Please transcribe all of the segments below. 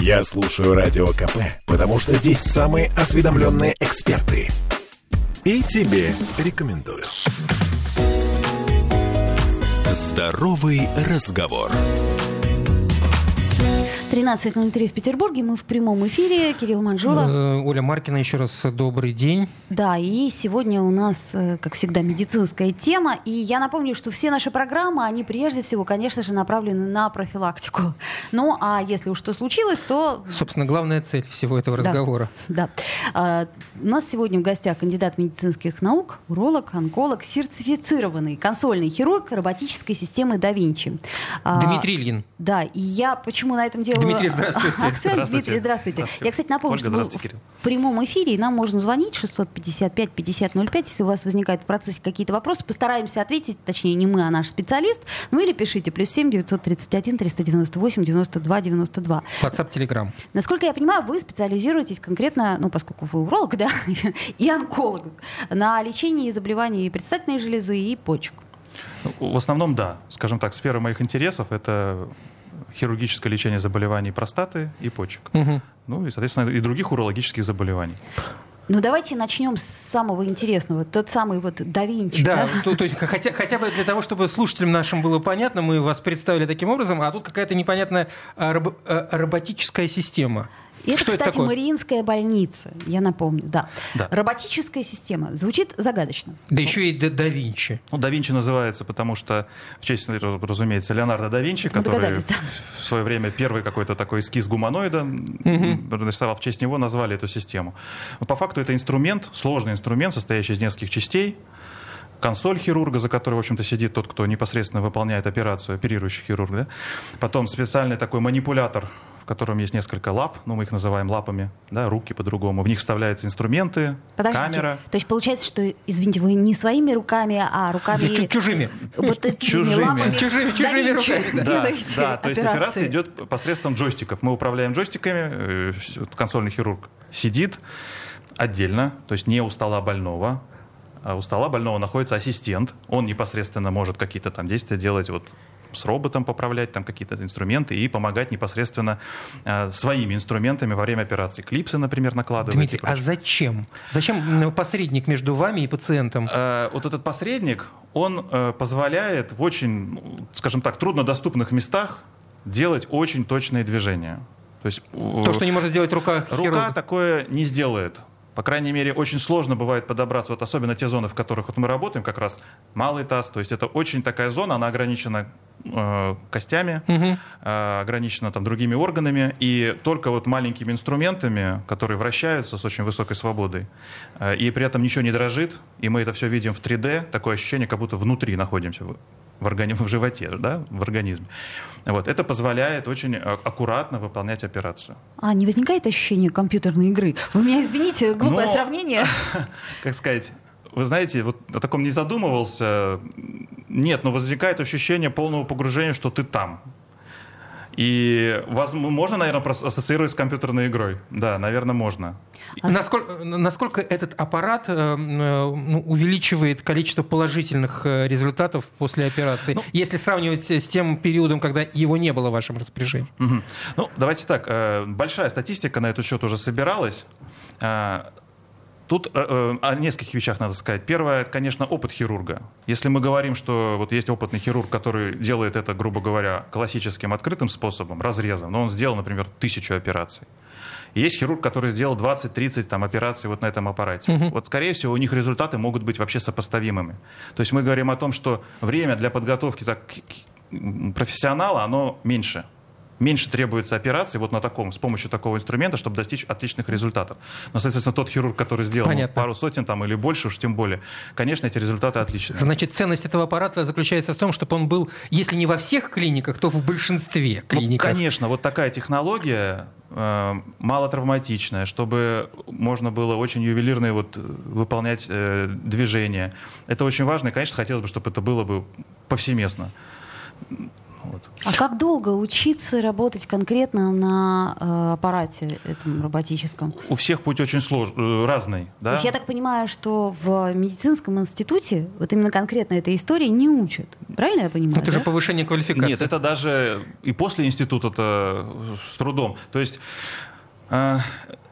Я слушаю Радио КП, потому что здесь самые осведомленные эксперты. И тебе рекомендую. Здоровый разговор. 13.03 в Петербурге. Мы в прямом эфире. Кирилл Манжула. Э, Оля Маркина, еще раз добрый день. Да, и сегодня у нас, э, как всегда, медицинская тема. И я напомню, что все наши программы, они прежде всего, конечно же, направлены на профилактику. Ну, а если уж что случилось, то... Собственно, главная цель всего этого разговора. Да. А, у нас сегодня в гостях кандидат медицинских наук, уролог, онколог, сертифицированный консольный хирург роботической системы да Винчи. А, Дмитрий Ильин. Да, и я почему на этом делаю Дмитрий, здравствуйте. акцент. Здравствуйте. Дмитрий, здравствуйте. Здравствуйте. Я, кстати, напомню, Ольга, что здравствуйте, в прямом эфире, и нам можно звонить 655-5005, если у вас возникают в процессе какие-то вопросы. Постараемся ответить, точнее, не мы, а наш специалист. Ну или пишите, плюс 7 931 398 92 92. WhatsApp, Telegram. Насколько я понимаю, вы специализируетесь конкретно, ну, поскольку вы уролог, да, и онколог, на лечении заболеваний предстательной железы и почек. Ну, В основном, да. Скажем так, сфера моих интересов — это хирургическое лечение заболеваний простаты и почек. Мгм. Ну и, соответственно, и других урологических заболеваний. Ну, давайте начнем с самого интересного. Тот самый вот да Винчи, Да, да? то, то есть хотя, хотя бы для того, чтобы слушателям нашим было понятно, мы вас представили таким образом, а тут какая-то непонятная а, робо- а, роботическая система. И это, Что это кстати, такое? Мариинская больница, я напомню, да. Да. Роботическая система. Звучит загадочно. Да еще и да, да Винчи. Ну, да Винчи называется, потому что, в честь, раз- разумеется, Леонардо да Винчи, Мы который да. в свое время первый какой-то такой эскиз гуманоида м, нарисовал, в честь него назвали эту систему. Но по факту это инструмент, сложный инструмент, состоящий из нескольких частей. Консоль хирурга, за которой, в общем-то, сидит тот, кто непосредственно выполняет операцию, оперирующий хирург. да. Потом специальный такой манипулятор, котором есть несколько лап, ну, мы их называем лапами, да, руки по-другому. В них вставляются инструменты, Подождите. камера. То есть получается, что, извините, вы не своими руками, а руками... Чу- Чужими. Вот этими Чужими. лапами Чужими- да чужими руками, да. делаете Да, то есть операция идет посредством джойстиков. Мы управляем джойстиками, э, консольный хирург сидит отдельно, то есть не у стола больного, а у стола больного находится ассистент. Он непосредственно может какие-то там действия делать, вот с роботом поправлять там какие-то инструменты и помогать непосредственно э, своими инструментами во время операции. Клипсы, например, накладывать. Дмитрий, а зачем? Зачем посредник между вами и пациентом? Э, вот этот посредник, он э, позволяет в очень, скажем так, труднодоступных местах делать очень точные движения. То есть То, что не может сделать рука рука хирурга. такое не сделает. По крайней мере, очень сложно бывает подобраться, вот особенно те зоны, в которых вот мы работаем, как раз малый таз, то есть это очень такая зона, она ограничена э, костями, Мгм. э, ограничена там другими органами, и только вот маленькими инструментами, которые вращаются с очень высокой свободой, э, и при этом ничего не дрожит, и мы это все видим в 3D, такое ощущение, как будто внутри находимся в, органи- в животе, да, в организме. Вот. Это позволяет очень а- аккуратно выполнять операцию. А не возникает ощущение компьютерной игры? Вы меня извините, глупое Но- сравнение. Как сказать, вы знаете, вот о таком не задумывался. Нет, но возникает ощущение полного погружения, что ты там. И можно, наверное, ассоциировать с компьютерной игрой. Да, наверное, можно. А Насколько, насколько этот аппарат э, э, ну, увеличивает количество положительных э, результатов после операции, Ну, если сравнивать с тем периодом, когда его не было в вашем распоряжении? Мгм. Ну, давайте так. э, Большая статистика на этот счет уже собиралась. Тут э, э, о нескольких вещах надо сказать. Первое, это, конечно, опыт хирурга. Если мы говорим, что вот есть опытный хирург, который делает это, грубо говоря, классическим открытым способом, разрезом, но он сделал, например, тысячу операций. Есть хирург, который сделал 20-30 там, операций вот на этом аппарате. Вот, скорее всего, у них результаты могут быть вообще сопоставимыми. То есть мы говорим о том, что время для подготовки так, профессионала, оно меньше. Меньше требуется операций вот на таком, с помощью такого инструмента, чтобы достичь отличных результатов. Но, соответственно, тот хирург, который сделал ну, Понятно. пару сотен там, или больше, уж тем более, конечно, эти результаты отличные. Значит, ценность этого аппарата заключается в том, чтобы он был, если не во всех клиниках, то в большинстве Ну, клиниках. конечно, вот такая технология э, малотравматичная, чтобы можно было очень ювелирные вот, э, выполнять э, движения. Это очень важно, и, конечно, хотелось бы, чтобы это было бы повсеместно. Вот. А как долго учиться работать конкретно на э, аппарате этом роботическом? У всех путь очень сложный, разный. Да? То есть я так понимаю, что в медицинском институте вот именно конкретно этой истории не учат. Правильно я понимаю? Это да? же повышение квалификации. Нет, это даже и после института-то с трудом. То есть э,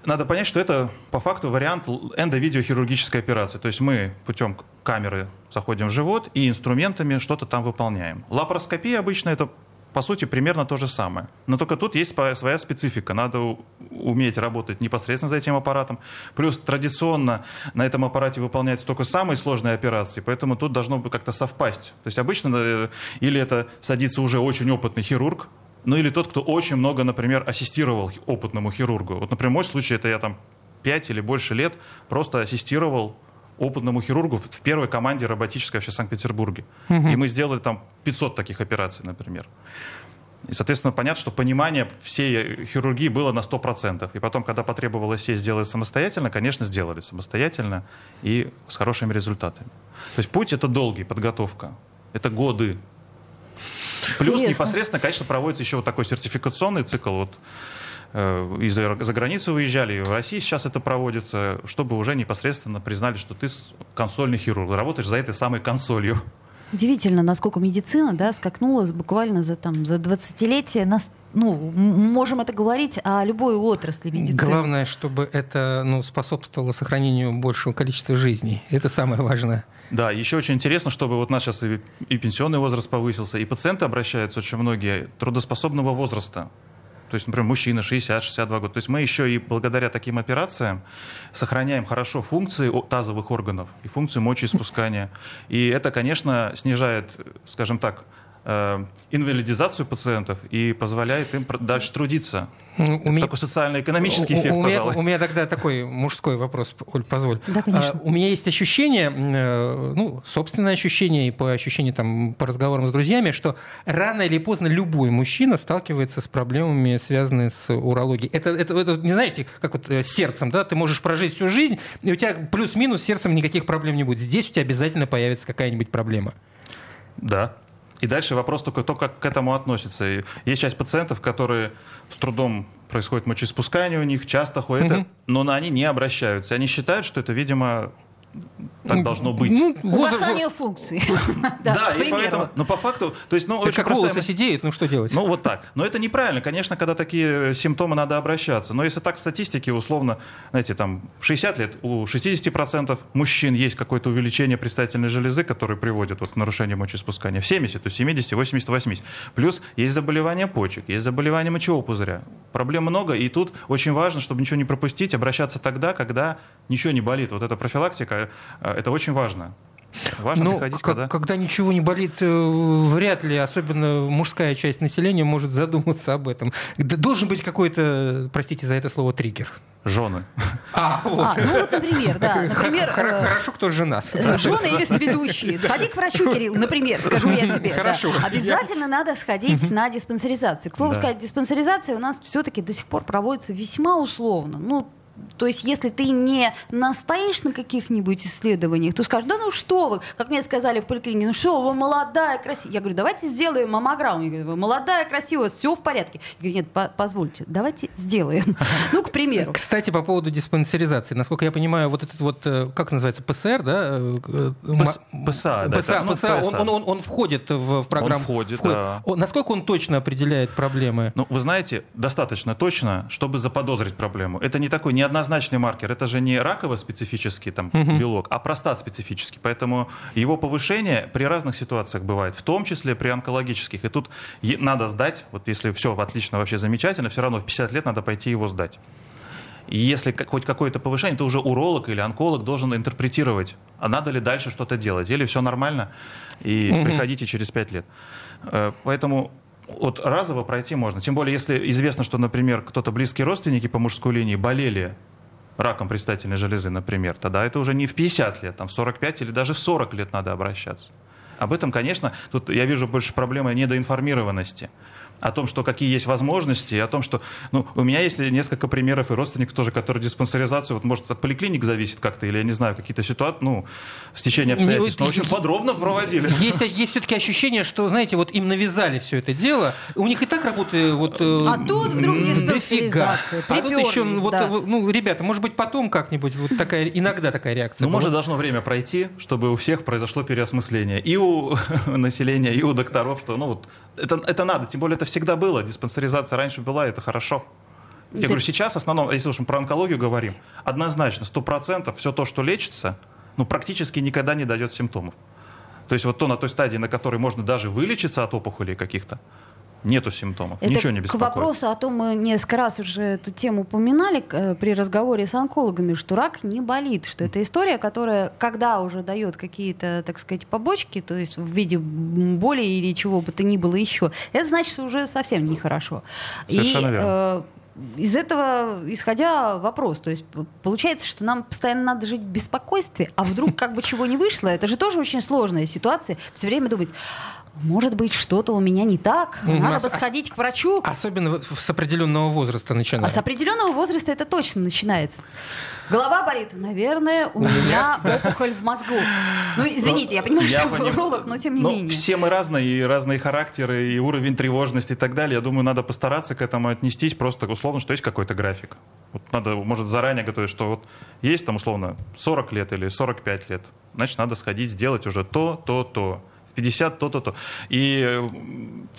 надо понять, что это по факту вариант эндовидеохирургической операции. То есть мы путем камеры заходим в живот и инструментами что-то там выполняем. Лапароскопия обычно это по сути, примерно то же самое. Но только тут есть своя специфика. Надо уметь работать непосредственно за этим аппаратом. Плюс традиционно на этом аппарате выполняются только самые сложные операции, поэтому тут должно как-то совпасть. То есть обычно э, или это садится уже очень опытный хирург, ну или тот, кто очень много, например, ассистировал опытному хирургу. Вот, например, мой случай, это я там 5 или больше лет просто ассистировал опытному хирургу в первой команде роботической вообще в Санкт-Петербурге. Угу. И мы сделали там 500 таких операций, например. И, соответственно, понятно, что понимание всей хирургии было на 100%. И потом, когда потребовалось сесть сделать самостоятельно, конечно, сделали самостоятельно и с хорошими результатами. То есть путь — это долгий, подготовка. Это годы. Плюс Интересно. непосредственно, конечно, проводится еще вот такой сертификационный цикл. Вот Э, из за, за границу выезжали, и в России сейчас это проводится, чтобы уже непосредственно признали, что ты консольный хирург, работаешь за этой самой консолью. Удивительно, насколько медицина да, скакнула буквально за, там, за 20-летие. Нас, ну, можем это говорить о любой отрасли медицины. Главное, чтобы это ну, способствовало сохранению большего количества жизней. Это самое важное. Да, еще очень интересно, чтобы вот у нас сейчас и, и пенсионный возраст повысился, и пациенты обращаются очень многие трудоспособного возраста. То есть, например, мужчина 60-62 года. То есть мы еще и благодаря таким операциям сохраняем хорошо функции тазовых органов и функцию мочеиспускания. И это, конечно, снижает, скажем так, э, инвалидизацию пациентов и позволяет им дальше трудиться. Ну, у меня... Такой социально-экономический эффект, у, у, меня, у меня тогда такой мужской вопрос, Оль, позволь. Да, конечно. А, у меня есть ощущение, э, ну, собственное ощущение и по ощущению там, по разговорам с друзьями, что рано или поздно любой мужчина сталкивается с проблемами, связанными с урологией. Это, это, это не знаете, как вот э, с сердцем, да, ты можешь прожить всю жизнь, и у тебя плюс-минус с сердцем никаких проблем не будет. Здесь у тебя обязательно появится какая-нибудь проблема. Да, и дальше вопрос только то, как к этому относится. И есть часть пациентов, которые с трудом происходит мочеиспускание у них, часто ходят, угу. но на они не обращаются. Они считают, что это, видимо, так должно быть. Ну, Угасание вот, функций. Да, и поэтому, но по факту, то есть, ну, очень как волосы сидеют, ну что делать? Ну вот так. Но это неправильно, конечно, когда такие э, симптомы надо обращаться. Но если так в статистике, условно, знаете, там в 60 лет у 60% мужчин есть какое-то увеличение предстательной железы, которое приводит вот, к нарушению мочеиспускания. В 70, то есть 70, 80, 80. Плюс есть заболевания почек, есть заболевания мочевого пузыря. Проблем много, и тут очень важно, чтобы ничего не пропустить, обращаться тогда, когда ничего не болит. Вот эта профилактика Э, это очень важно. Важно ну, приходить, когда... когда ничего не болит, э, вряд ли, особенно мужская часть населения, может задуматься об этом. Должен быть какой-то, простите за это слово, триггер. Жены. А, вот. а, ну вот, например, да. Например, Хорошо, кто женат. Жены или ведущие. Сходи к врачу, Кирилл, например, скажу я тебе. Хорошо. Да. Обязательно надо сходить на диспансеризацию. К слову да. сказать, диспансеризация у нас все-таки до сих пор проводится весьма условно. Ну, то есть, если ты не настоишь на каких-нибудь исследованиях, то скажешь, да ну что вы, как мне сказали в поликлинике, ну что вы молодая, красивая. Я говорю, давайте сделаем маммограмму. Я говорю, вы молодая, красивая, все в порядке. Я говорю, нет, по позвольте, давайте сделаем. Ну, к примеру. Кстати, по поводу диспансеризации. Насколько я понимаю, вот этот вот, э, как называется, ПСР, да? ПСА. ПСА, ПСА, он, входит в программу. Он входит. да. Насколько он точно определяет проблемы? Ну, вы знаете, достаточно точно, чтобы заподозрить проблему. Это не такой не неоднозначный маркер. Это же не раково-специфический там, угу. белок, а простат-специфический. Поэтому его повышение при разных ситуациях бывает, в том числе при онкологических. И тут надо сдать, вот если все отлично, вообще замечательно, все равно в 50 лет надо пойти его сдать. И если хоть какое-то повышение, то уже уролог или онколог должен интерпретировать, а надо ли дальше что-то делать, или все нормально, и угу. приходите через 5 лет. Э, поэтому вот разово пройти можно. Тем более, если известно, что, например, кто-то близкие родственники по мужской линии болели раком предстательной железы, например, тогда это уже не в 50 лет, там в 45 или даже в 40 лет надо обращаться. Об этом, конечно, тут я вижу больше проблемы недоинформированности. О том, что какие есть возможности, о том, что... Ну, у меня есть несколько примеров и родственников тоже, которые диспансеризацию, вот, может, от поликлиник зависит как-то, или, я не знаю, какие-то ситуации, ну, стечение обстоятельств, но очень подробно проводили. Есть, есть все-таки ощущение, что, знаете, вот им навязали все это дело. У них и так работы вот... Э, а тут вдруг дофига. А тут еще, вот, да. ну, ребята, может быть, потом как-нибудь вот такая, иногда такая реакция. Ну, может, должно время пройти, чтобы у всех произошло переосмысление. И у населения, и у докторов, что, ну, вот, это, это надо, тем более это всегда было. Диспансеризация раньше была, это хорошо. Я да. говорю, сейчас в основном, если уж мы про онкологию говорим, однозначно, сто процентов все то, что лечится, ну, практически никогда не дает симптомов. То есть вот то на той стадии, на которой можно даже вылечиться от опухолей каких-то, нету симптомов, Это ничего не беспокоит. К вопросу о том, мы несколько раз уже эту тему упоминали э, при разговоре с онкологами, что рак не болит, что это история, которая, когда уже дает какие-то, так сказать, побочки, то есть в виде боли или чего бы то ни было еще, это значит, что уже совсем нехорошо. Совершенно И, верно. Э, из этого, исходя вопрос, то есть получается, что нам постоянно надо жить в беспокойстве, а вдруг как бы чего не вышло, это же тоже очень сложная ситуация, все время думать, может быть, что-то у меня не так, надо бы сходить к врачу. Особенно с определенного возраста начинается. А с определенного возраста это точно начинается. Голова болит. Наверное, у меня опухоль в мозгу. Ну, извините, я понимаю, что вы уролог, но тем не менее. Все мы разные, и разные характеры, и уровень тревожности и так далее. Я думаю, надо постараться к этому отнестись просто условно, что есть какой-то график. Вот надо, может, заранее готовить, что вот есть там условно 40 лет или 45 лет. Значит, надо сходить, сделать уже то, то, то 50 то-то-то. И э,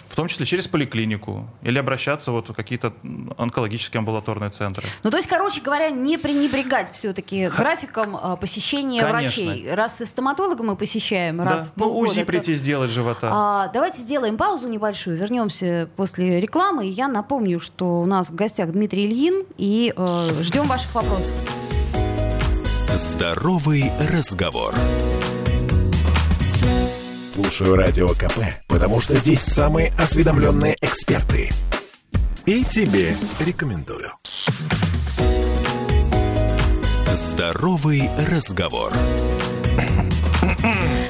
в том числе через поликлинику или обращаться вот в какие-то онкологические амбулаторные центры. Ну, то есть, короче говоря, не пренебрегать все-таки графиком а, посещения Конечно. врачей. Раз и стоматолога мы посещаем, да. раз в полгода. Ну, УЗИ то... прийти сделать живота. А, давайте сделаем паузу небольшую, вернемся после рекламы. Я напомню, что у нас в гостях Дмитрий Ильин, и э, ждем ваших вопросов. Здоровый разговор. Слушаю Радио КП, потому что здесь самые осведомленные эксперты. И тебе рекомендую. Здоровый разговор.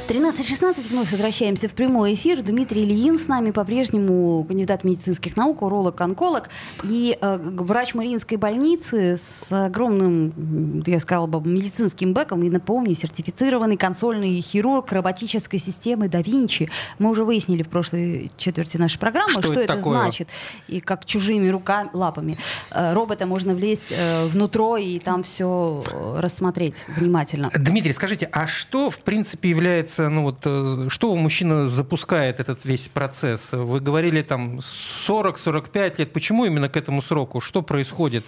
13.16 вновь возвращаемся в прямой эфир. Дмитрий Ильин с нами по-прежнему кандидат медицинских наук, уролог-онколог и э, врач Мариинской больницы с огромным, я сказала бы, медицинским бэком. И напомню, сертифицированный консольный хирург роботической системы да Винчи. Мы уже выяснили в прошлой четверти нашей программы, что, что это, это значит. И как чужими руками, лапами э, робота можно влезть э, внутрь и там все э, рассмотреть внимательно. Дмитрий, скажите, а что в принципе является получается, ну вот, э, что у мужчины запускает этот весь процесс? Вы говорили там 40-45 лет. Почему именно к этому сроку? Что происходит?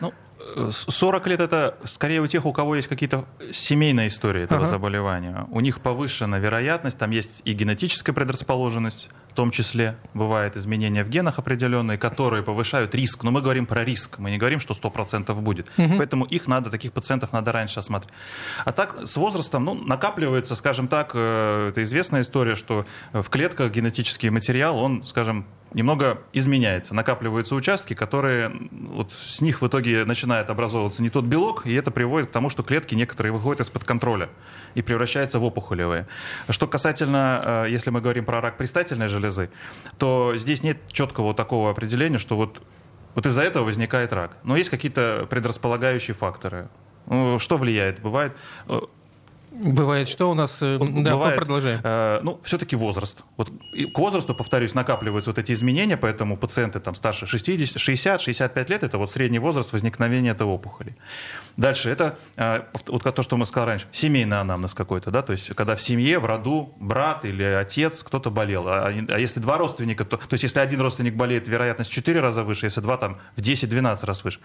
Ну, 40 лет это скорее у тех, у кого есть какие-то семейные истории этого ага. заболевания. У них повышена вероятность, там есть и генетическая предрасположенность, том числе бывают изменения в генах определенные, которые повышают риск. Но мы говорим про риск, мы не говорим, что 100% будет. Угу. Поэтому их надо, таких пациентов надо раньше осмотреть. А так с возрастом ну, накапливается, скажем так, э, это известная история, что в клетках генетический материал, он, скажем, немного изменяется. Накапливаются участки, которые вот с них в итоге начинает образовываться не тот белок, и это приводит к тому, что клетки некоторые выходят из-под контроля и превращаются в опухолевые. Что касательно, э, если мы говорим про рак предстательной железы, то здесь нет четкого такого определения, что вот, вот из-за этого возникает рак. Но есть какие-то предрасполагающие факторы. Ну, что влияет? Бывает э, Бывает, что у нас... Э, да, Бывает, продолжаем. Э, ну, все-таки возраст. Вот к возрасту, повторюсь, накапливаются вот эти изменения, поэтому пациенты там старше 60, 60-65 лет, это вот средний возраст возникновения этой опухоли. Дальше, это э, вот то, что мы сказали раньше, семейный анамнез какой-то, да, то есть когда в семье, в роду брат или отец кто-то болел. А, а если два родственника, то, то есть если один родственник болеет, вероятность в 4 раза выше, если два там в 10-12 раз выше.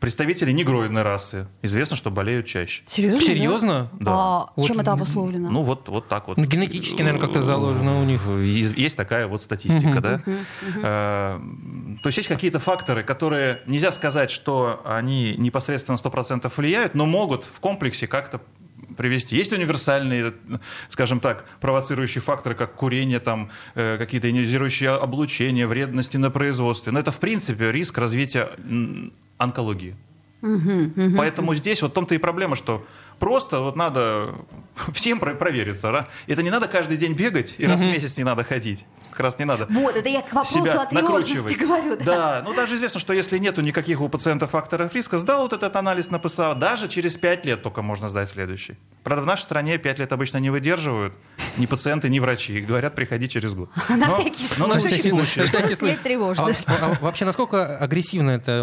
Представители негроидной расы известно, что болеют чаще. Серьезно? Серьезно? Да. А вот. чем это обусловлено? Ну вот, вот так вот. Ну, генетически, наверное, как-то заложено у них. Есть такая вот статистика, да. А, то есть есть какие-то факторы, которые нельзя сказать, что они непосредственно 100% влияют, но могут в комплексе как-то привести. Есть универсальные, скажем так, провоцирующие факторы, как курение, там, э, какие-то ионизирующие облучения, вредности на производстве. Но это, в принципе, риск развития онкологии. Угу, угу. Поэтому здесь вот в том-то и проблема, что просто вот надо всем про- провериться. да? Это не надо каждый день бегать, и раз в месяц не надо ходить. Как раз не надо Вот, это я к вопросу себя о тревожности говорю. Да. Да, ну даже известно, что если нету никаких у пациента факторов риска, сдал вот этот анализ на ПСА, даже через 5 лет только можно сдать следующий. Правда, в нашей стране 5 лет обычно не выдерживают ни пациенты, ни врачи. Говорят, приходи через год. На всякий случай. всякий случай. На всякий Чтобы снять случай. тревожность. А- а вообще, насколько агрессивна эта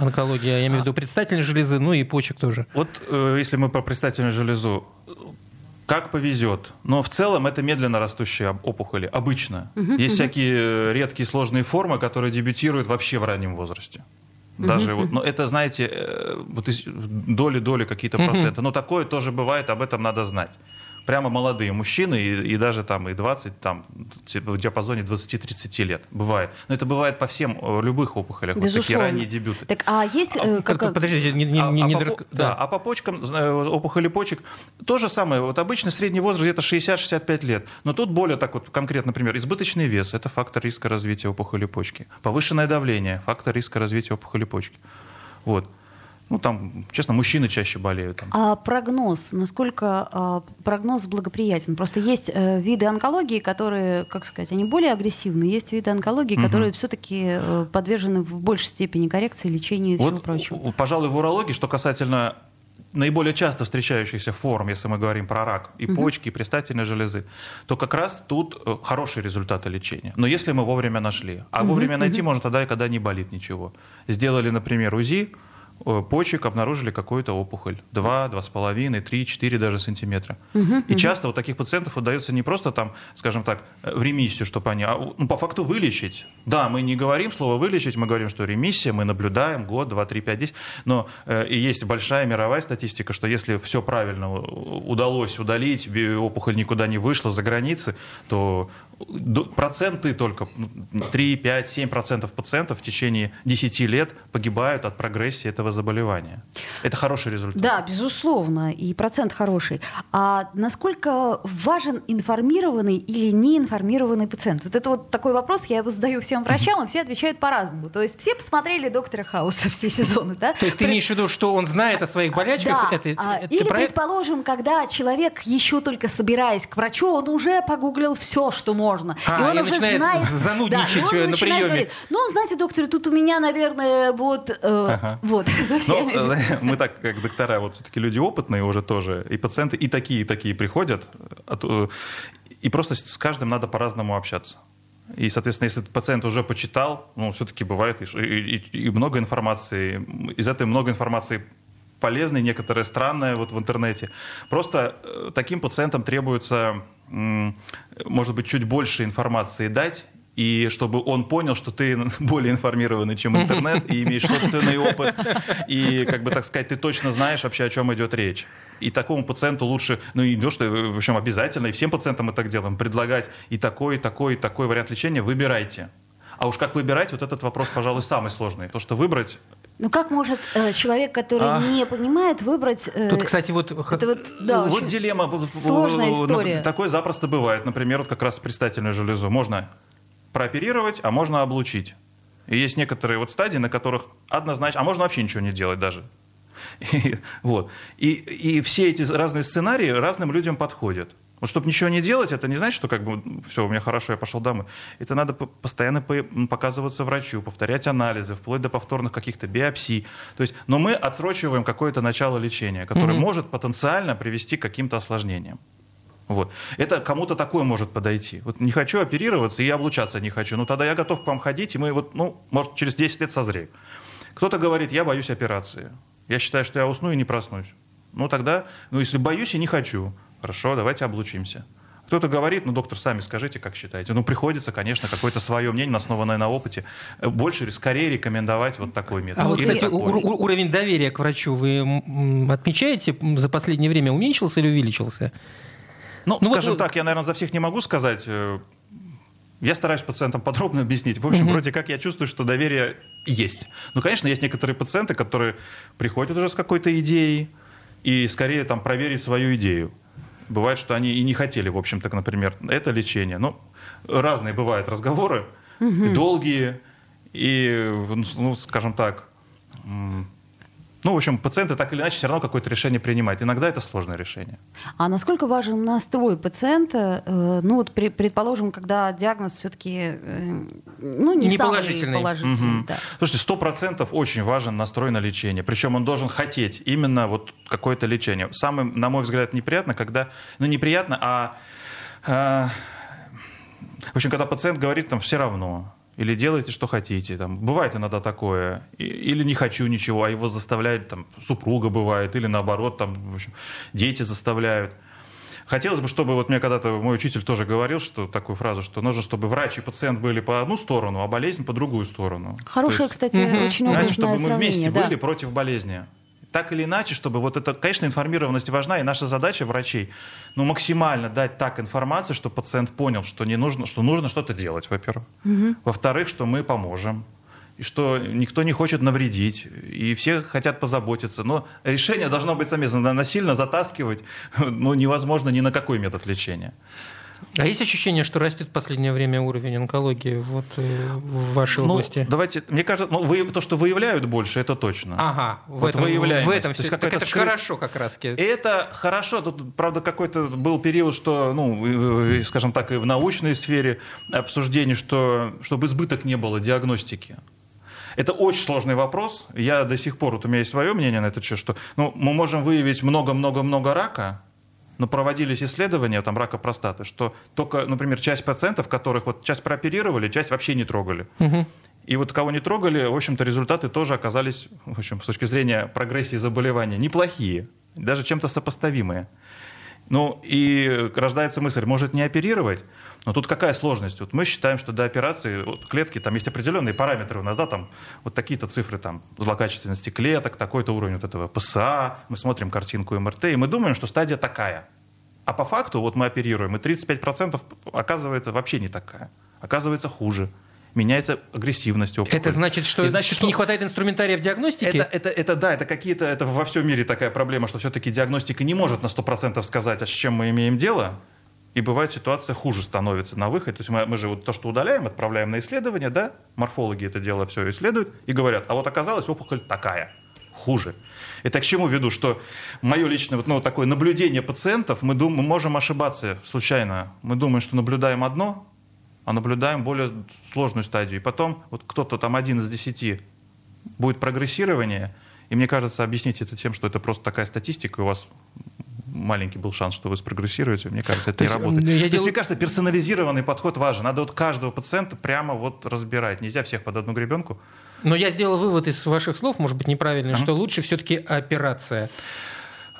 онкология? Я имею в виду предстательной железы, ну и почек тоже. Вот э, если мы про предстательную железу, как повезет. Но в целом это медленно растущие опухоли, обычно. Есть всякие э, редкие сложные формы, которые дебютируют вообще в раннем возрасте. Даже вот, но это, знаете, э, вот доли-доли какие-то проценты. Но такое тоже бывает, об этом надо знать. Прямо молодые мужчины, и, и даже там и 20, там, в диапазоне 20-30 лет. Бывает. Но это бывает по всем э, любых опухолях, вот такие Безусловно. ранние дебюты. Так, а есть э, Как- как- Подождите, не, не, А- не- а не по, дорас- по- да, а по почкам, знаю, опухоли почек, то же самое. Вот обычно средний возраст где-то 60-65 лет. Но тут более так вот конкретно, например, избыточный вес – это фактор риска развития опухоли почки. Повышенное давление – фактор риска развития опухоли почки. Вот. Ну, там, честно, мужчины чаще болеют. Там. А прогноз, насколько а, прогноз благоприятен? Просто есть э, виды онкологии, которые, как сказать, они более агрессивны, есть виды онкологии, Мгм. которые все-таки подвержены в большей степени коррекции, лечению и всего Вот, прочего. у- пожалуй, в урологии, что касательно наиболее часто встречающихся форм, если мы говорим про рак и почки, и предстательной железы, то как раз тут э, хорошие результаты лечения. Но если мы вовремя нашли. А вовремя найти можно тогда, когда не болит ничего. Сделали, например, УЗИ, э, почек, обнаружили какую-то опухоль. 2, 2,5, 3, 4 даже сантиметра. И часто у таких пациентов удается не просто там, скажем так, э, в ремиссию, чтобы они, а ну, по факту вылечить. Да, мы не говорим слово вылечить, мы говорим, что ремиссия, мы наблюдаем год, два, три, пять, десять. Но э, и есть большая мировая статистика, что если все правильно удалось удалить, опухоль никуда не вышла за границы, то до- проценты только, ну, 3, 5, 7 процентов пациентов в течение 10 лет погибают от прогрессии этого заболевания. Это хороший результат. Да, безусловно, и процент хороший. А насколько важен информированный или неинформированный пациент? Вот это вот такой вопрос, я его задаю всем врачам, и все отвечают по-разному. То есть все посмотрели «Доктора Хауса» все сезоны, да? То есть ты имеешь в виду, что он знает о своих болячках? Да, Это, а, это или, предположим, когда человек еще только собираясь к врачу, он уже погуглил все, что можно. А, и он и уже начинает знает... занудничать, да, и э, он на приеме. ну, знаете, доктор, тут у меня, наверное, вот... э, Ага. Вот. Я Ну, мы так, как доктора, вот все-таки люди опытные уже тоже, и пациенты, и такие, и такие приходят, а и просто с каждым надо по-разному общаться. И, соответственно, если пациент уже почитал, ну, все-таки бывает и, и- и- много информации, из этой много информации полезной, некоторые странные вот в интернете. Просто э, таким пациентам требуется, может быть, чуть больше информации дать, и чтобы он понял, что ты более информированный, чем интернет, и имеешь собственный опыт, и, как бы так сказать, ты точно знаешь вообще, о чем идет речь. И такому пациенту лучше, ну и не то, что, в общем, обязательно, и всем пациентам мы так делаем, предлагать и такой, и такой, и такой вариант лечения, выбирайте. А уж как выбирать, вот этот вопрос, пожалуй, самый сложный. То, что выбрать Ну как может э, человек, который А. не понимает, выбрать... э, Тут, кстати, вот... это вот, да, вот дилемма. сложная ну, история. Такое запросто бывает. Например, вот как раз предстательную железу. Можно прооперировать, а можно облучить. И есть некоторые вот стадии, на которых однозначно... А можно вообще ничего не делать даже. И, вот. и, и все эти разные сценарии разным людям подходят. Вот чтобы ничего не делать, это не значит, что как бы все, у меня хорошо, я пошел домой. Это надо по- постоянно показываться врачу, повторять анализы, вплоть до повторных каких-то биопсий. То есть, но мы отсрочиваем какое-то начало лечения, которое Мгм. может потенциально привести к каким-то осложнениям. Вот. Это кому-то такое может подойти. Вот не хочу оперироваться, и облучаться не хочу. Ну тогда я готов к вам ходить, и мы вот, ну, может, через 10 лет созреем. Кто-то говорит, я боюсь операции. Я считаю, что я усну и не проснусь. Ну тогда, ну если боюсь и не хочу, хорошо, давайте облучимся. Кто-то говорит, ну, доктор, сами скажите, как считаете. Ну, приходится, конечно, какое-то свое мнение, основанное на опыте, больше, скорее рекомендовать вот такой метод. А вот, кстати, уровень доверия к врачу вы отмечаете за последнее время уменьшился или увеличился? Ну, Ну, вот скажем вы- так, я, наверное, за всех не могу сказать. Э, Я стараюсь пациентам подробно объяснить. В общем, Мгм. вроде как я чувствую, что доверие есть. Ну, конечно, есть некоторые пациенты, которые приходят уже с какой-то идеей и скорее там проверить свою идею. Бывает, что они и не хотели, в общем-то, например, это лечение. Ну, разные бывают разговоры, долгие и, ну, скажем так, Ну, в общем, пациенты так или иначе все равно какое-то решение принимают. Иногда это сложное решение. А насколько важен настрой пациента? Э, ну, вот при, предположим, когда диагноз все-таки э, ну, не, Не самый положительный. положительный, Мгм. да. Слушайте, сто процентов очень важен настрой на лечение. Причем он должен хотеть именно вот какое-то лечение. Самым, на мой взгляд, неприятно, когда... Ну, неприятно, а... а, в общем, когда пациент говорит там все равно, или делайте, что хотите. Там, бывает иногда такое. И- Или не хочу ничего, а его заставляет, там, супруга бывает, или наоборот, там, в общем, дети заставляют. Хотелось бы, чтобы, вот мне когда-то мой учитель тоже говорил, что такую фразу, что нужно, чтобы врач и пациент были по одну сторону, а болезнь по другую сторону. Хорошее, То есть, кстати, Мгм. очень знаете, образное чтобы мы вместе да. были против болезни. Так или иначе, чтобы вот это, конечно, информированность важна, и наша задача врачей, ну, максимально дать так информацию, чтобы пациент понял, что, не нужно, что нужно что-то делать, во-первых. Во-вторых, что мы поможем. И что никто не хочет навредить, и все хотят позаботиться. Но решение должно быть совместно. Насильно затаскивать ну, невозможно ни на какой метод лечения. А есть ощущение, что растет в последнее время уровень онкологии вот, э, в вашей Ну, области? давайте, мне кажется, ну, вы, то, что выявляют больше, это точно. Ага, в Вот этом, в выявляемость. этом всё- так это скры- хорошо как раз. Это хорошо. Тут, правда, какой-то был период, что, ну, скажем так, и в научной сфере обсуждений, что, чтобы избыток не было диагностики. Это очень сложный вопрос. Я до сих пор, вот у меня есть свое мнение на этот счет, что ну, мы можем выявить много-много-много рака, но проводились исследования там, рака простаты, что только, например, часть пациентов, которых вот часть прооперировали, часть вообще не трогали. Мгм. И вот кого не трогали, в общем-то, результаты тоже оказались, в общем, с точки зрения прогрессии заболевания, неплохие, даже чем-то сопоставимые. Ну, и рождается мысль, может не оперировать? Но тут какая сложность? Вот мы считаем, что до операции вот клетки, там есть определенные параметры у нас, да, там вот такие-то цифры, там, злокачественности клеток, такой-то уровень вот этого ПСА, мы смотрим картинку МРТ, и мы думаем, что стадия такая. А по факту вот мы оперируем, и 35% оказывается вообще не такая. Оказывается хуже. Меняется агрессивность опухоли. Это значит, что, И значит, что не хватает инструментария в диагностике? это, это, это да, это какие-то, это во всем мире такая проблема, что все-таки диагностика не может на 100% сказать, а с чем мы имеем дело. И бывает ситуация хуже становится на выходе. То есть мы, мы же вот то, что удаляем, отправляем на исследование, да, морфологи это дело все исследуют и говорят, а вот оказалось опухоль такая, хуже. Это к чему веду, что мое личное вот, ну, такое наблюдение пациентов, мы, дум, мы можем ошибаться случайно. Мы думаем, что наблюдаем одно, а наблюдаем более сложную стадию. И потом вот кто-то там один из десяти будет прогрессирование, и мне кажется, объяснить это тем, что это просто такая статистика, и у вас маленький был шанс, что вы спрогрессируете, мне кажется, это То не есть, работает. я То есть, делаю- мне кажется, персонализированный подход важен. Надо вот каждого пациента прямо вот разбирать. Нельзя всех под одну гребенку. Но я сделал вывод из ваших слов, может быть, неправильный, что лучше все-таки операция.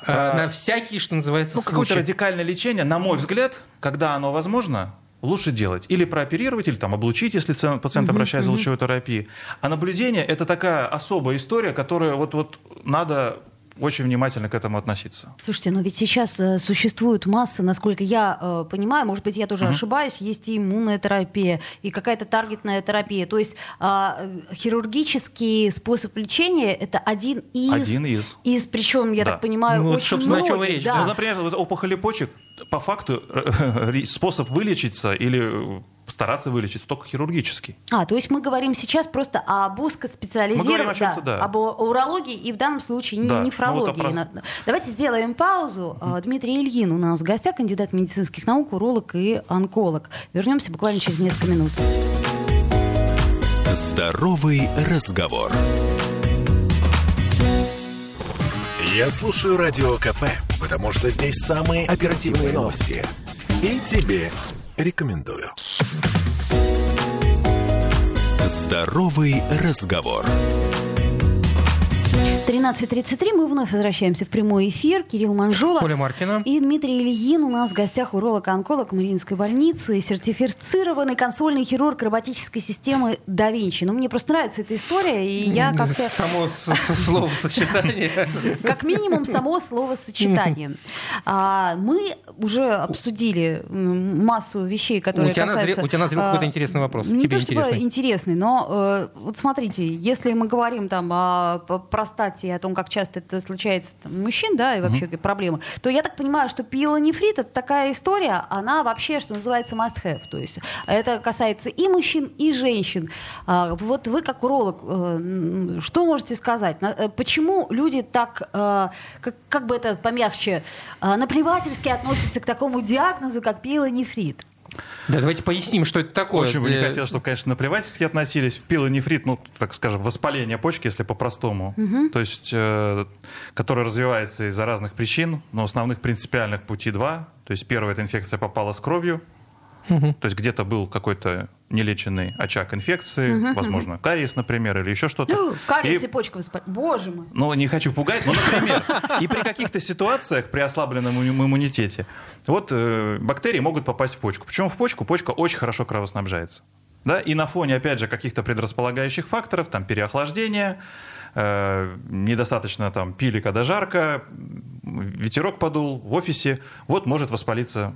А, А, на всякий, что называется, Ну, какое-то радикальное лечение, на мой взгляд, когда оно возможно, лучше делать. Или прооперировать, или там облучить, если пациент обращается за лучевой терапией. А наблюдение – это такая особая история, которая вот, вот надо очень внимательно к этому относиться. Слушайте, но ведь сейчас э, существует масса, насколько я э, понимаю, может быть, я тоже ошибаюсь, есть и иммунная терапия, и какая-то таргетная терапия. То есть э, хирургический способ лечения это один из, Один из. из причем, я Да. так понимаю, Ну, очень собственно, о чем многих, речь. да. Ну, например, вот опухоли почек, по факту способ вылечиться или постараться вылечить только хирургический. А, то есть мы говорим сейчас просто об узкоспециализированном, о чём-то, да. об урологии и в данном случае Да, ну, нефрологии. вот о На- Давайте сделаем паузу. А, Дмитрий Ильин у нас в гостях, кандидат медицинских наук, уролог и онколог. Вернемся буквально через несколько минут. Здоровый разговор. Я слушаю Радио КП, потому что здесь самые оперативные новости. И тебе рекомендую. Здоровый разговор. 13.33 мы вновь возвращаемся в прямой эфир. Кирилл Манжула. Оля Маркина. И Дмитрий Ильин у нас в гостях уролог-онколог Мариинской больницы, сертифицированный консольный хирург роботической системы да Винчи. Ну, мне просто нравится эта история, и я как-то... Само словосочетание. Как минимум само словосочетание. А, мы уже обсудили массу вещей, которые касаются... у тебя назрел а, какой-то интересный вопрос. Не то чтобы интересный. но э, вот смотрите, если мы говорим там о простате смерти, и о том, как часто это случается там, у мужчин, да, и вообще проблемы, то я так понимаю, что пилонефрит это такая история, она вообще, что называется, must have. То есть это касается и мужчин, и женщин. А, вот вы как уролог, э, что можете сказать? На- э, Почему люди так, э, как, как бы это помягче, э, наплевательски относятся к такому диагнозу, как пилонефрит? Да, давайте поясним, что это такое. Очень бы не хотел, чтобы, конечно, наплевательски относились. Пилонефрит, ну, так скажем, воспаление почки, если по-простому. То есть, э, которое развивается из-за разных причин, но основных принципиальных пути два. То есть, первая эта инфекция попала с кровью, то есть где-то был какой-то нелеченный очаг инфекции, возможно, кариес, например, или еще что-то. Кариес И- и почка воспалена. Боже мой. ну, не хочу пугать, но, например, и при каких-то ситуациях, при ослабленном имму- иммунитете, вот э, бактерии могут попасть в почку. Почему в почку? Почка очень хорошо кровоснабжается. Да? И на фоне, опять же, каких-то предрасполагающих факторов, там, переохлаждения, э, недостаточно там пили, когда жарко, ветерок подул в офисе, вот может воспалиться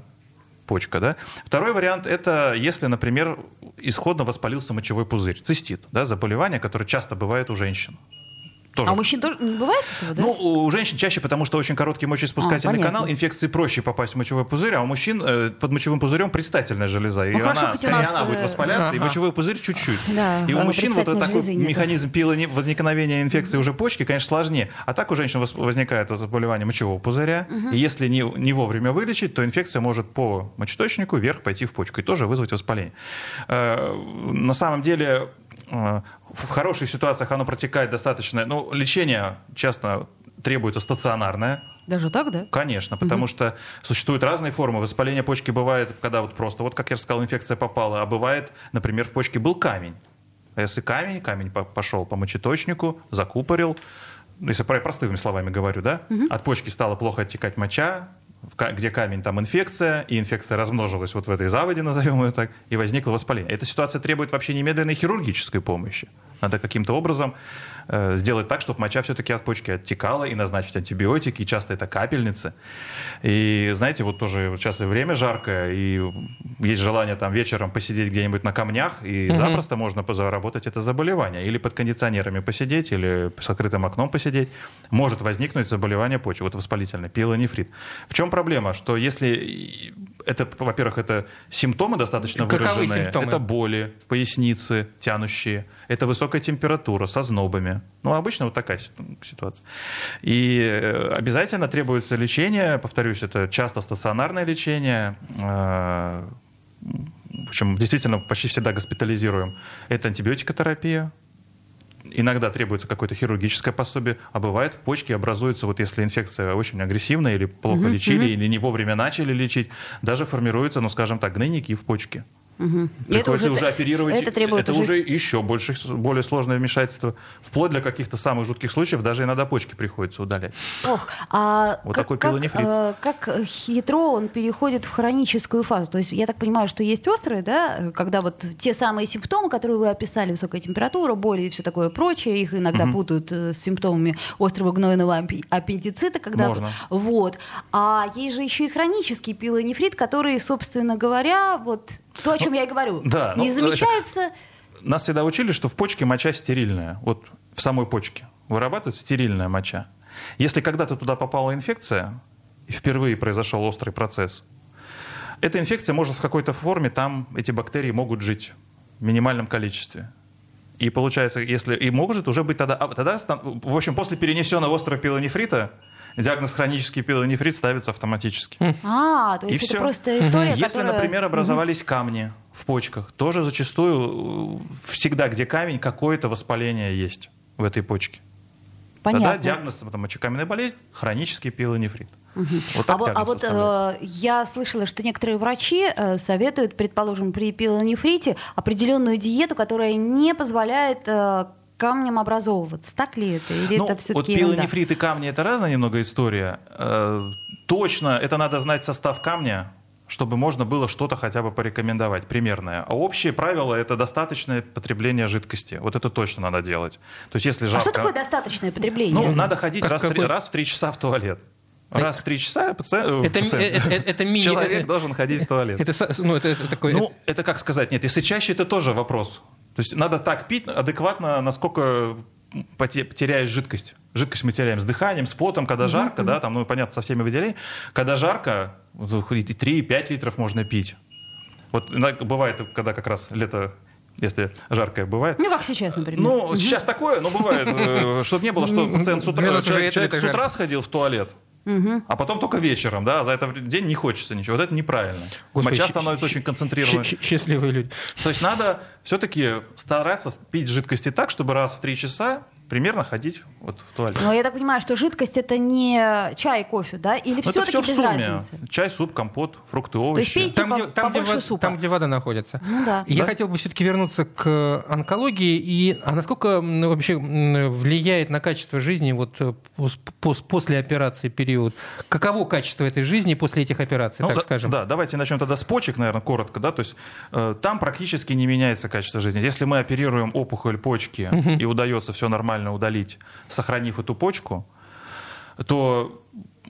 почка. Да? Второй вариант – это если, например, исходно воспалился мочевой пузырь, цистит, да, заболевание, которое часто бывает у женщин. Тоже А у мужчин тоже не бывает этого, да? ну, у женщин чаще, потому что очень короткий мочеиспускательный А, понятно. канал, инфекции проще попасть в мочевой пузырь, а у мужчин э, под мочевым пузырем предстательная железа. И Ну, хорошо, она, у скорее нас, она будет э, воспаляться, и ага. мочевой пузырь чуть-чуть. Да, и у мужчин вот такой механизм пилони- возникновения инфекции уже почки, конечно, сложнее. А так у женщин возникает заболевание мочевого пузыря, и если не, не вовремя вылечить, то инфекция может по мочеточнику вверх пойти в почку и тоже вызвать воспаление. Э, На самом деле в хороших ситуациях оно протекает достаточно. Ну, лечение часто требуется стационарное. Даже так, да? Конечно, потому что существуют разные формы. Воспаление почки бывает, когда вот просто, вот как я сказал, инфекция попала, а бывает, например, в почке был камень. А если камень, камень по- пошел по мочеточнику, закупорил, ну, если про- простыми словами говорю, да, от почки стала плохо оттекать моча, где камень, там инфекция, и инфекция размножилась вот в этой заводе, назовем ее так, и возникло воспаление. Эта ситуация требует вообще немедленной хирургической помощи. Надо каким-то образом э, сделать так, чтобы моча все-таки от почки оттекала, и назначить антибиотики, и часто это капельницы. И знаете, вот тоже сейчас и время жаркое, и есть желание там вечером посидеть где-нибудь на камнях, и запросто можно заработать это заболевание. Или под кондиционерами посидеть, или с открытым окном посидеть. Может возникнуть заболевание почек, вот воспалительное, пилонефрит. В чем проблема? Что если это, во-первых, это симптомы достаточно Каковы выраженные. симптомы? Это боли в пояснице, тянущие. Это высокая температура со знобами. Ну, обычно вот такая си- ситуация. И э, обязательно требуется лечение. Повторюсь, это часто стационарное лечение. Э, В общем, действительно, почти всегда госпитализируем. Это антибиотикотерапия, Иногда требуется какое-то хирургическое пособие, а бывает в почке образуется, вот если инфекция очень агрессивная или плохо лечили, или не вовремя начали лечить, даже формируются, ну, скажем так, гнойники в почке. Мгм. И это Приходится уже- уже, оперировать. это требует это уже- еще больше, более сложное вмешательство. Вплоть для каких-то самых жутких случаев даже иногда почки приходится удалять. Ох, а Вот как, такой как, пилонефрит. э, как хитро он переходит в хроническую фазу? То есть я так понимаю, что есть острые, да, когда вот те самые симптомы, которые вы описали, высокая температура, боли и все такое прочее, их иногда путают э, с симптомами острого гнойного аппендицита, когда Можно. вот. А есть же еще и хронический пилонефрит, который, собственно говоря, вот то, о чем я и говорю, да, не ну, замечается. Нас всегда учили, что в почке моча стерильная. Вот в самой почке вырабатывается стерильная моча. Если когда-то туда попала инфекция, и впервые произошел острый процесс, эта инфекция может в какой-то форме, там эти бактерии могут жить в минимальном количестве. И получается, если и может уже быть тогда, а тогда, в общем, после перенесенного острого пилонефрита диагноз хронический пилонефрит ставится автоматически. А, то И есть это всё. просто история, Если, которая... например, образовались камни в почках, тоже зачастую э, всегда, где камень, какое-то воспаление есть в этой почке. Понятно. Тогда диагноз там, мочекаменная болезнь, хронический пилонефрит. Вот А вот, а вот э, я слышала, что некоторые врачи э, советуют, предположим, при пилонефрите определенную диету, которая не позволяет э, камням образовываться. Так ли это? Или Ну, это вот все-таки ерунда? пилонефрит и камни это разная немного история. Э, точно, это надо знать состав камня, чтобы можно было что-то хотя бы порекомендовать, примерное. А общее правило это достаточное потребление жидкости. Вот это точно надо делать. То есть если А жарко... что такое достаточное потребление? Ну, надо ходить Как- раз, в три- какой- раз в три часа в туалет. Раз в три часа пациент, Это, пациент- э, э, это ми- человек э, должен ходить в туалет. Это, ну, это, это такой... Ну, это как сказать? Нет, если чаще, это тоже вопрос. То есть надо так пить адекватно, насколько поте- теряешь жидкость. жидкость мы теряем с дыханием, с потом, когда жарко, да, там, ну, понятно, со всеми выделениями. Когда жарко, вот, и 3-5 литров можно пить. Вот иногда бывает, когда как раз лето если жаркое бывает. Ну, как сейчас, например. Ну, сейчас такое, но бывает, э, чтобы не было, что пациент с утра, человек, с утра сходил в туалет, а потом только вечером, да, за этот день не хочется ничего. Вот это неправильно. Господи, Моча становится очень концентрированной. Счастливые люди. То есть надо все-таки стараться пить жидкости так, чтобы раз в три часа примерно ходить вот в туалет. Но я так понимаю, что жидкость это не чай и кофе, да? Или все-таки все в без сумме. разницы? Чай, суп, компот, фрукты, То есть овощи. пейте Там, по- где, там, где, побольше во- супа. там, где вода находится. Ну да. Я Да. хотел бы все-таки вернуться к онкологии. И, а насколько вообще влияет на качество жизни вот, э, пос- пос- после операции период? Каково качество этой жизни после этих операций, Ну, так да, скажем? Да, давайте начнем тогда с почек, наверное, коротко. Да? То есть э, там практически не меняется качество жизни. Если мы оперируем опухоль почки и удается все нормально удалить, сохранив эту почку, то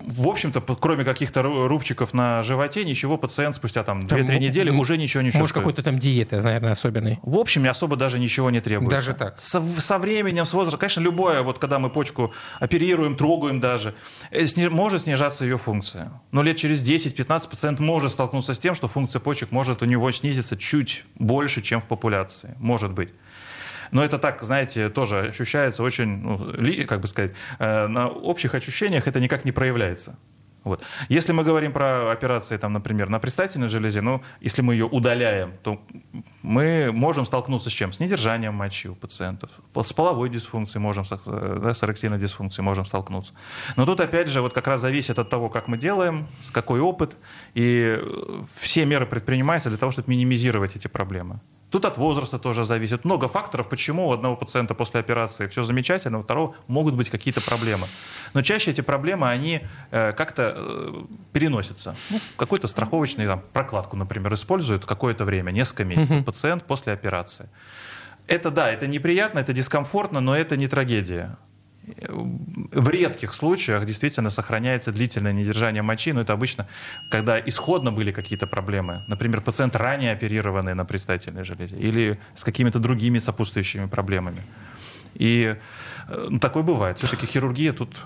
в общем-то, кроме каких-то ру- рубчиков на животе, ничего пациент спустя там, Там 2-3 м- недели уже ничего не Может, чувствует. какой-то там диета, наверное, особенной. В общем, особо даже ничего не требуется. Даже так? Со, со временем, с возрастом, конечно, любое, вот когда мы почку оперируем, трогаем даже, э, сни- может снижаться ее функция. Но лет через 10-15 пациент может столкнуться с тем, что функция почек может у него снизиться чуть больше, чем в популяции. Может быть. Но это так, знаете, тоже ощущается очень, ну, как бы сказать, э, на общих ощущениях это никак не проявляется. Вот. Если мы говорим про операции, там, например, на предстательной железе, ну, если мы ее удаляем, то мы можем столкнуться с чем? С недержанием мочи у пациентов, с половой дисфункцией можем, да, с эректильной дисфункцией можем столкнуться. Но тут, опять же, вот как раз зависит от того, как мы делаем, какой опыт, и все меры предпринимаются для того, чтобы минимизировать эти проблемы. Тут от возраста тоже зависит. Много факторов, почему у одного пациента после операции все замечательно, у второго могут быть какие-то проблемы. Но чаще эти проблемы, они э, как-то э, переносятся. Ну, какой-то страховочный там, прокладку, например, используют какое-то время, несколько месяцев пациент после операции. Это да, это неприятно, это дискомфортно, но это не трагедия. В редких случаях действительно сохраняется длительное недержание мочи, но это обычно, когда исходно были какие-то проблемы. Например, пациент ранее оперированный на предстательной железе или с какими-то другими сопутствующими проблемами. И э, ну, такое бывает. Все-таки хирургия тут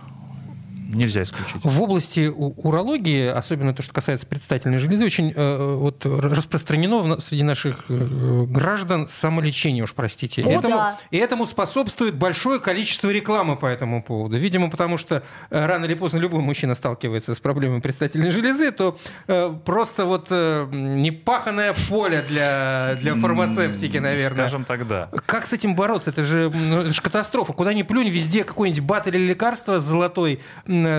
нельзя исключить. В области урологии, особенно то, что касается предстательной железы, очень э, вот, распространено среди наших э, граждан самолечение, уж простите. О, этому, да. И этому способствует большое количество рекламы по этому поводу. Видимо, потому что э, рано или поздно любой мужчина сталкивается с проблемой предстательной железы, то э, просто вот э, непаханное поле для, для фармацевтики, наверное. Скажем так, да. Как с этим бороться? Это же, ну, это же катастрофа. Куда ни плюнь, везде какой-нибудь бат или лекарство с золотой,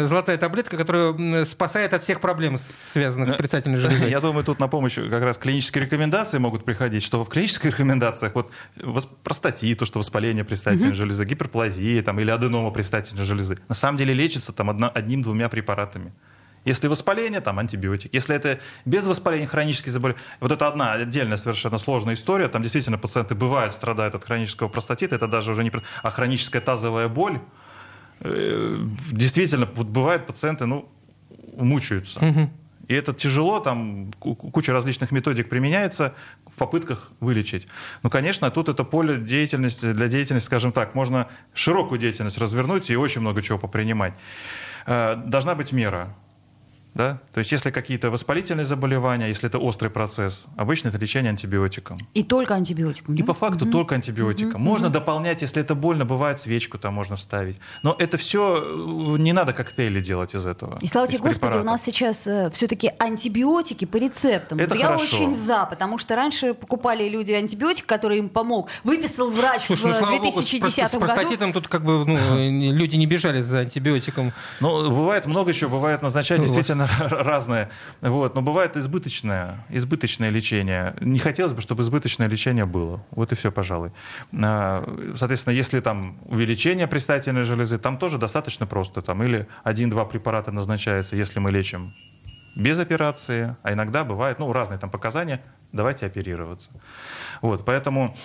золотая таблетка, которая м, спасает от всех проблем, связанных с предстательной железой. Я думаю, тут на помощь как раз клинические рекомендации могут приходить, что в клинических рекомендациях вот простатит, то, что воспаление предстательной железы, гиперплазия там, или аденома предстательной железы, на самом деле лечится там одним-двумя препаратами. Если воспаление, там антибиотик. Если это без воспаления хронические заболевания, вот это одна отдельная совершенно сложная история. Там действительно пациенты бывают, страдают от хронического простатита. Это даже уже не... А хроническая тазовая боль, э, действительно, вот бывают пациенты, ну, мучаются. И это тяжело, там ку- куча различных методик применяется в попытках вылечить. Ну, конечно, тут это поле деятельности, для деятельности, скажем так, можно широкую деятельность развернуть и очень много чего попринимать. Э, Должна быть мера. Да? То есть, если какие-то воспалительные заболевания, если это острый процесс, обычно это лечение антибиотиком. И только антибиотиком. И да? по факту только антибиотиком. Можно дополнять, если это больно, бывает свечку там можно вставить. Но это все не надо коктейли делать из этого. И слава тебе, Господи, у препаратов. нас сейчас все-таки антибиотики по рецептам. Это Вот я хорошо. очень за, потому что раньше покупали люди антибиотик, который им помог. Выписал врач Слушай, в ну, слава богу, с, 2010 прост- с году. простатитом тут как бы ну, люди не бежали за антибиотиком. Ну, бывает много чего, бывает назначать Ну, вот. Действительно разное. Вот, но бывает избыточное, избыточное лечение. Не хотелось бы, чтобы избыточное лечение было. Вот и все, пожалуй. А, Соответственно, если там увеличение предстательной железы, там тоже достаточно просто. Там или один-два препарата назначаются, если мы лечим без операции, а иногда бывает, ну, разные там показания, давайте оперироваться. Вот, поэтому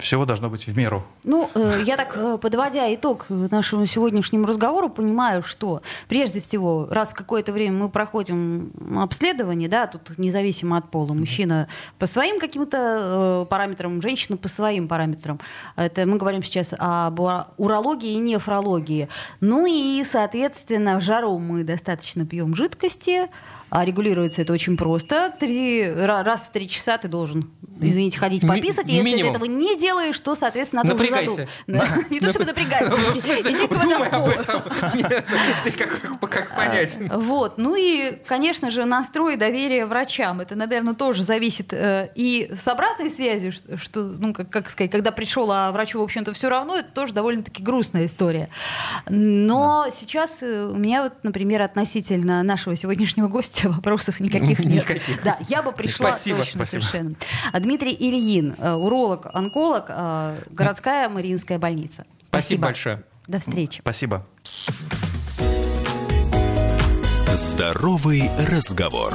Всего должно быть в меру. Ну, э, я так, э, подводя итог нашему сегодняшнему разговору, понимаю, что прежде всего, раз в какое-то время мы проходим обследование, да, тут независимо от пола, мужчина по своим каким-то э, параметрам, женщина по своим параметрам. Это мы говорим сейчас об урологии и нефрологии. Ну и, соответственно, в жару мы достаточно пьем жидкости, а регулируется это очень просто. Три, раз в три часа ты должен, извините, ходить пописать. Если Минимум. ты этого не делаешь, то, соответственно, надо Напрягайся. уже задумать. Не то, чтобы напрягайся. Иди к Как понять. Вот. Ну и, конечно же, настрой доверия врачам. Это, наверное, тоже зависит э, и с обратной связью, что, ну, как сказать, когда пришел, а врачу, в общем-то, все равно, это тоже довольно-таки грустная история. Но сейчас э, у меня вот, например, относительно нашего сегодняшнего гостя вопросов никаких нет. Никаких. Да, я бы пришла спасибо, точно спасибо. совершенно. А Дмитрий Ильин, э, уролог, онколог, э, городская Мариинская больница. Спасибо, спасибо большое. До встречи. Спасибо. Здоровый разговор.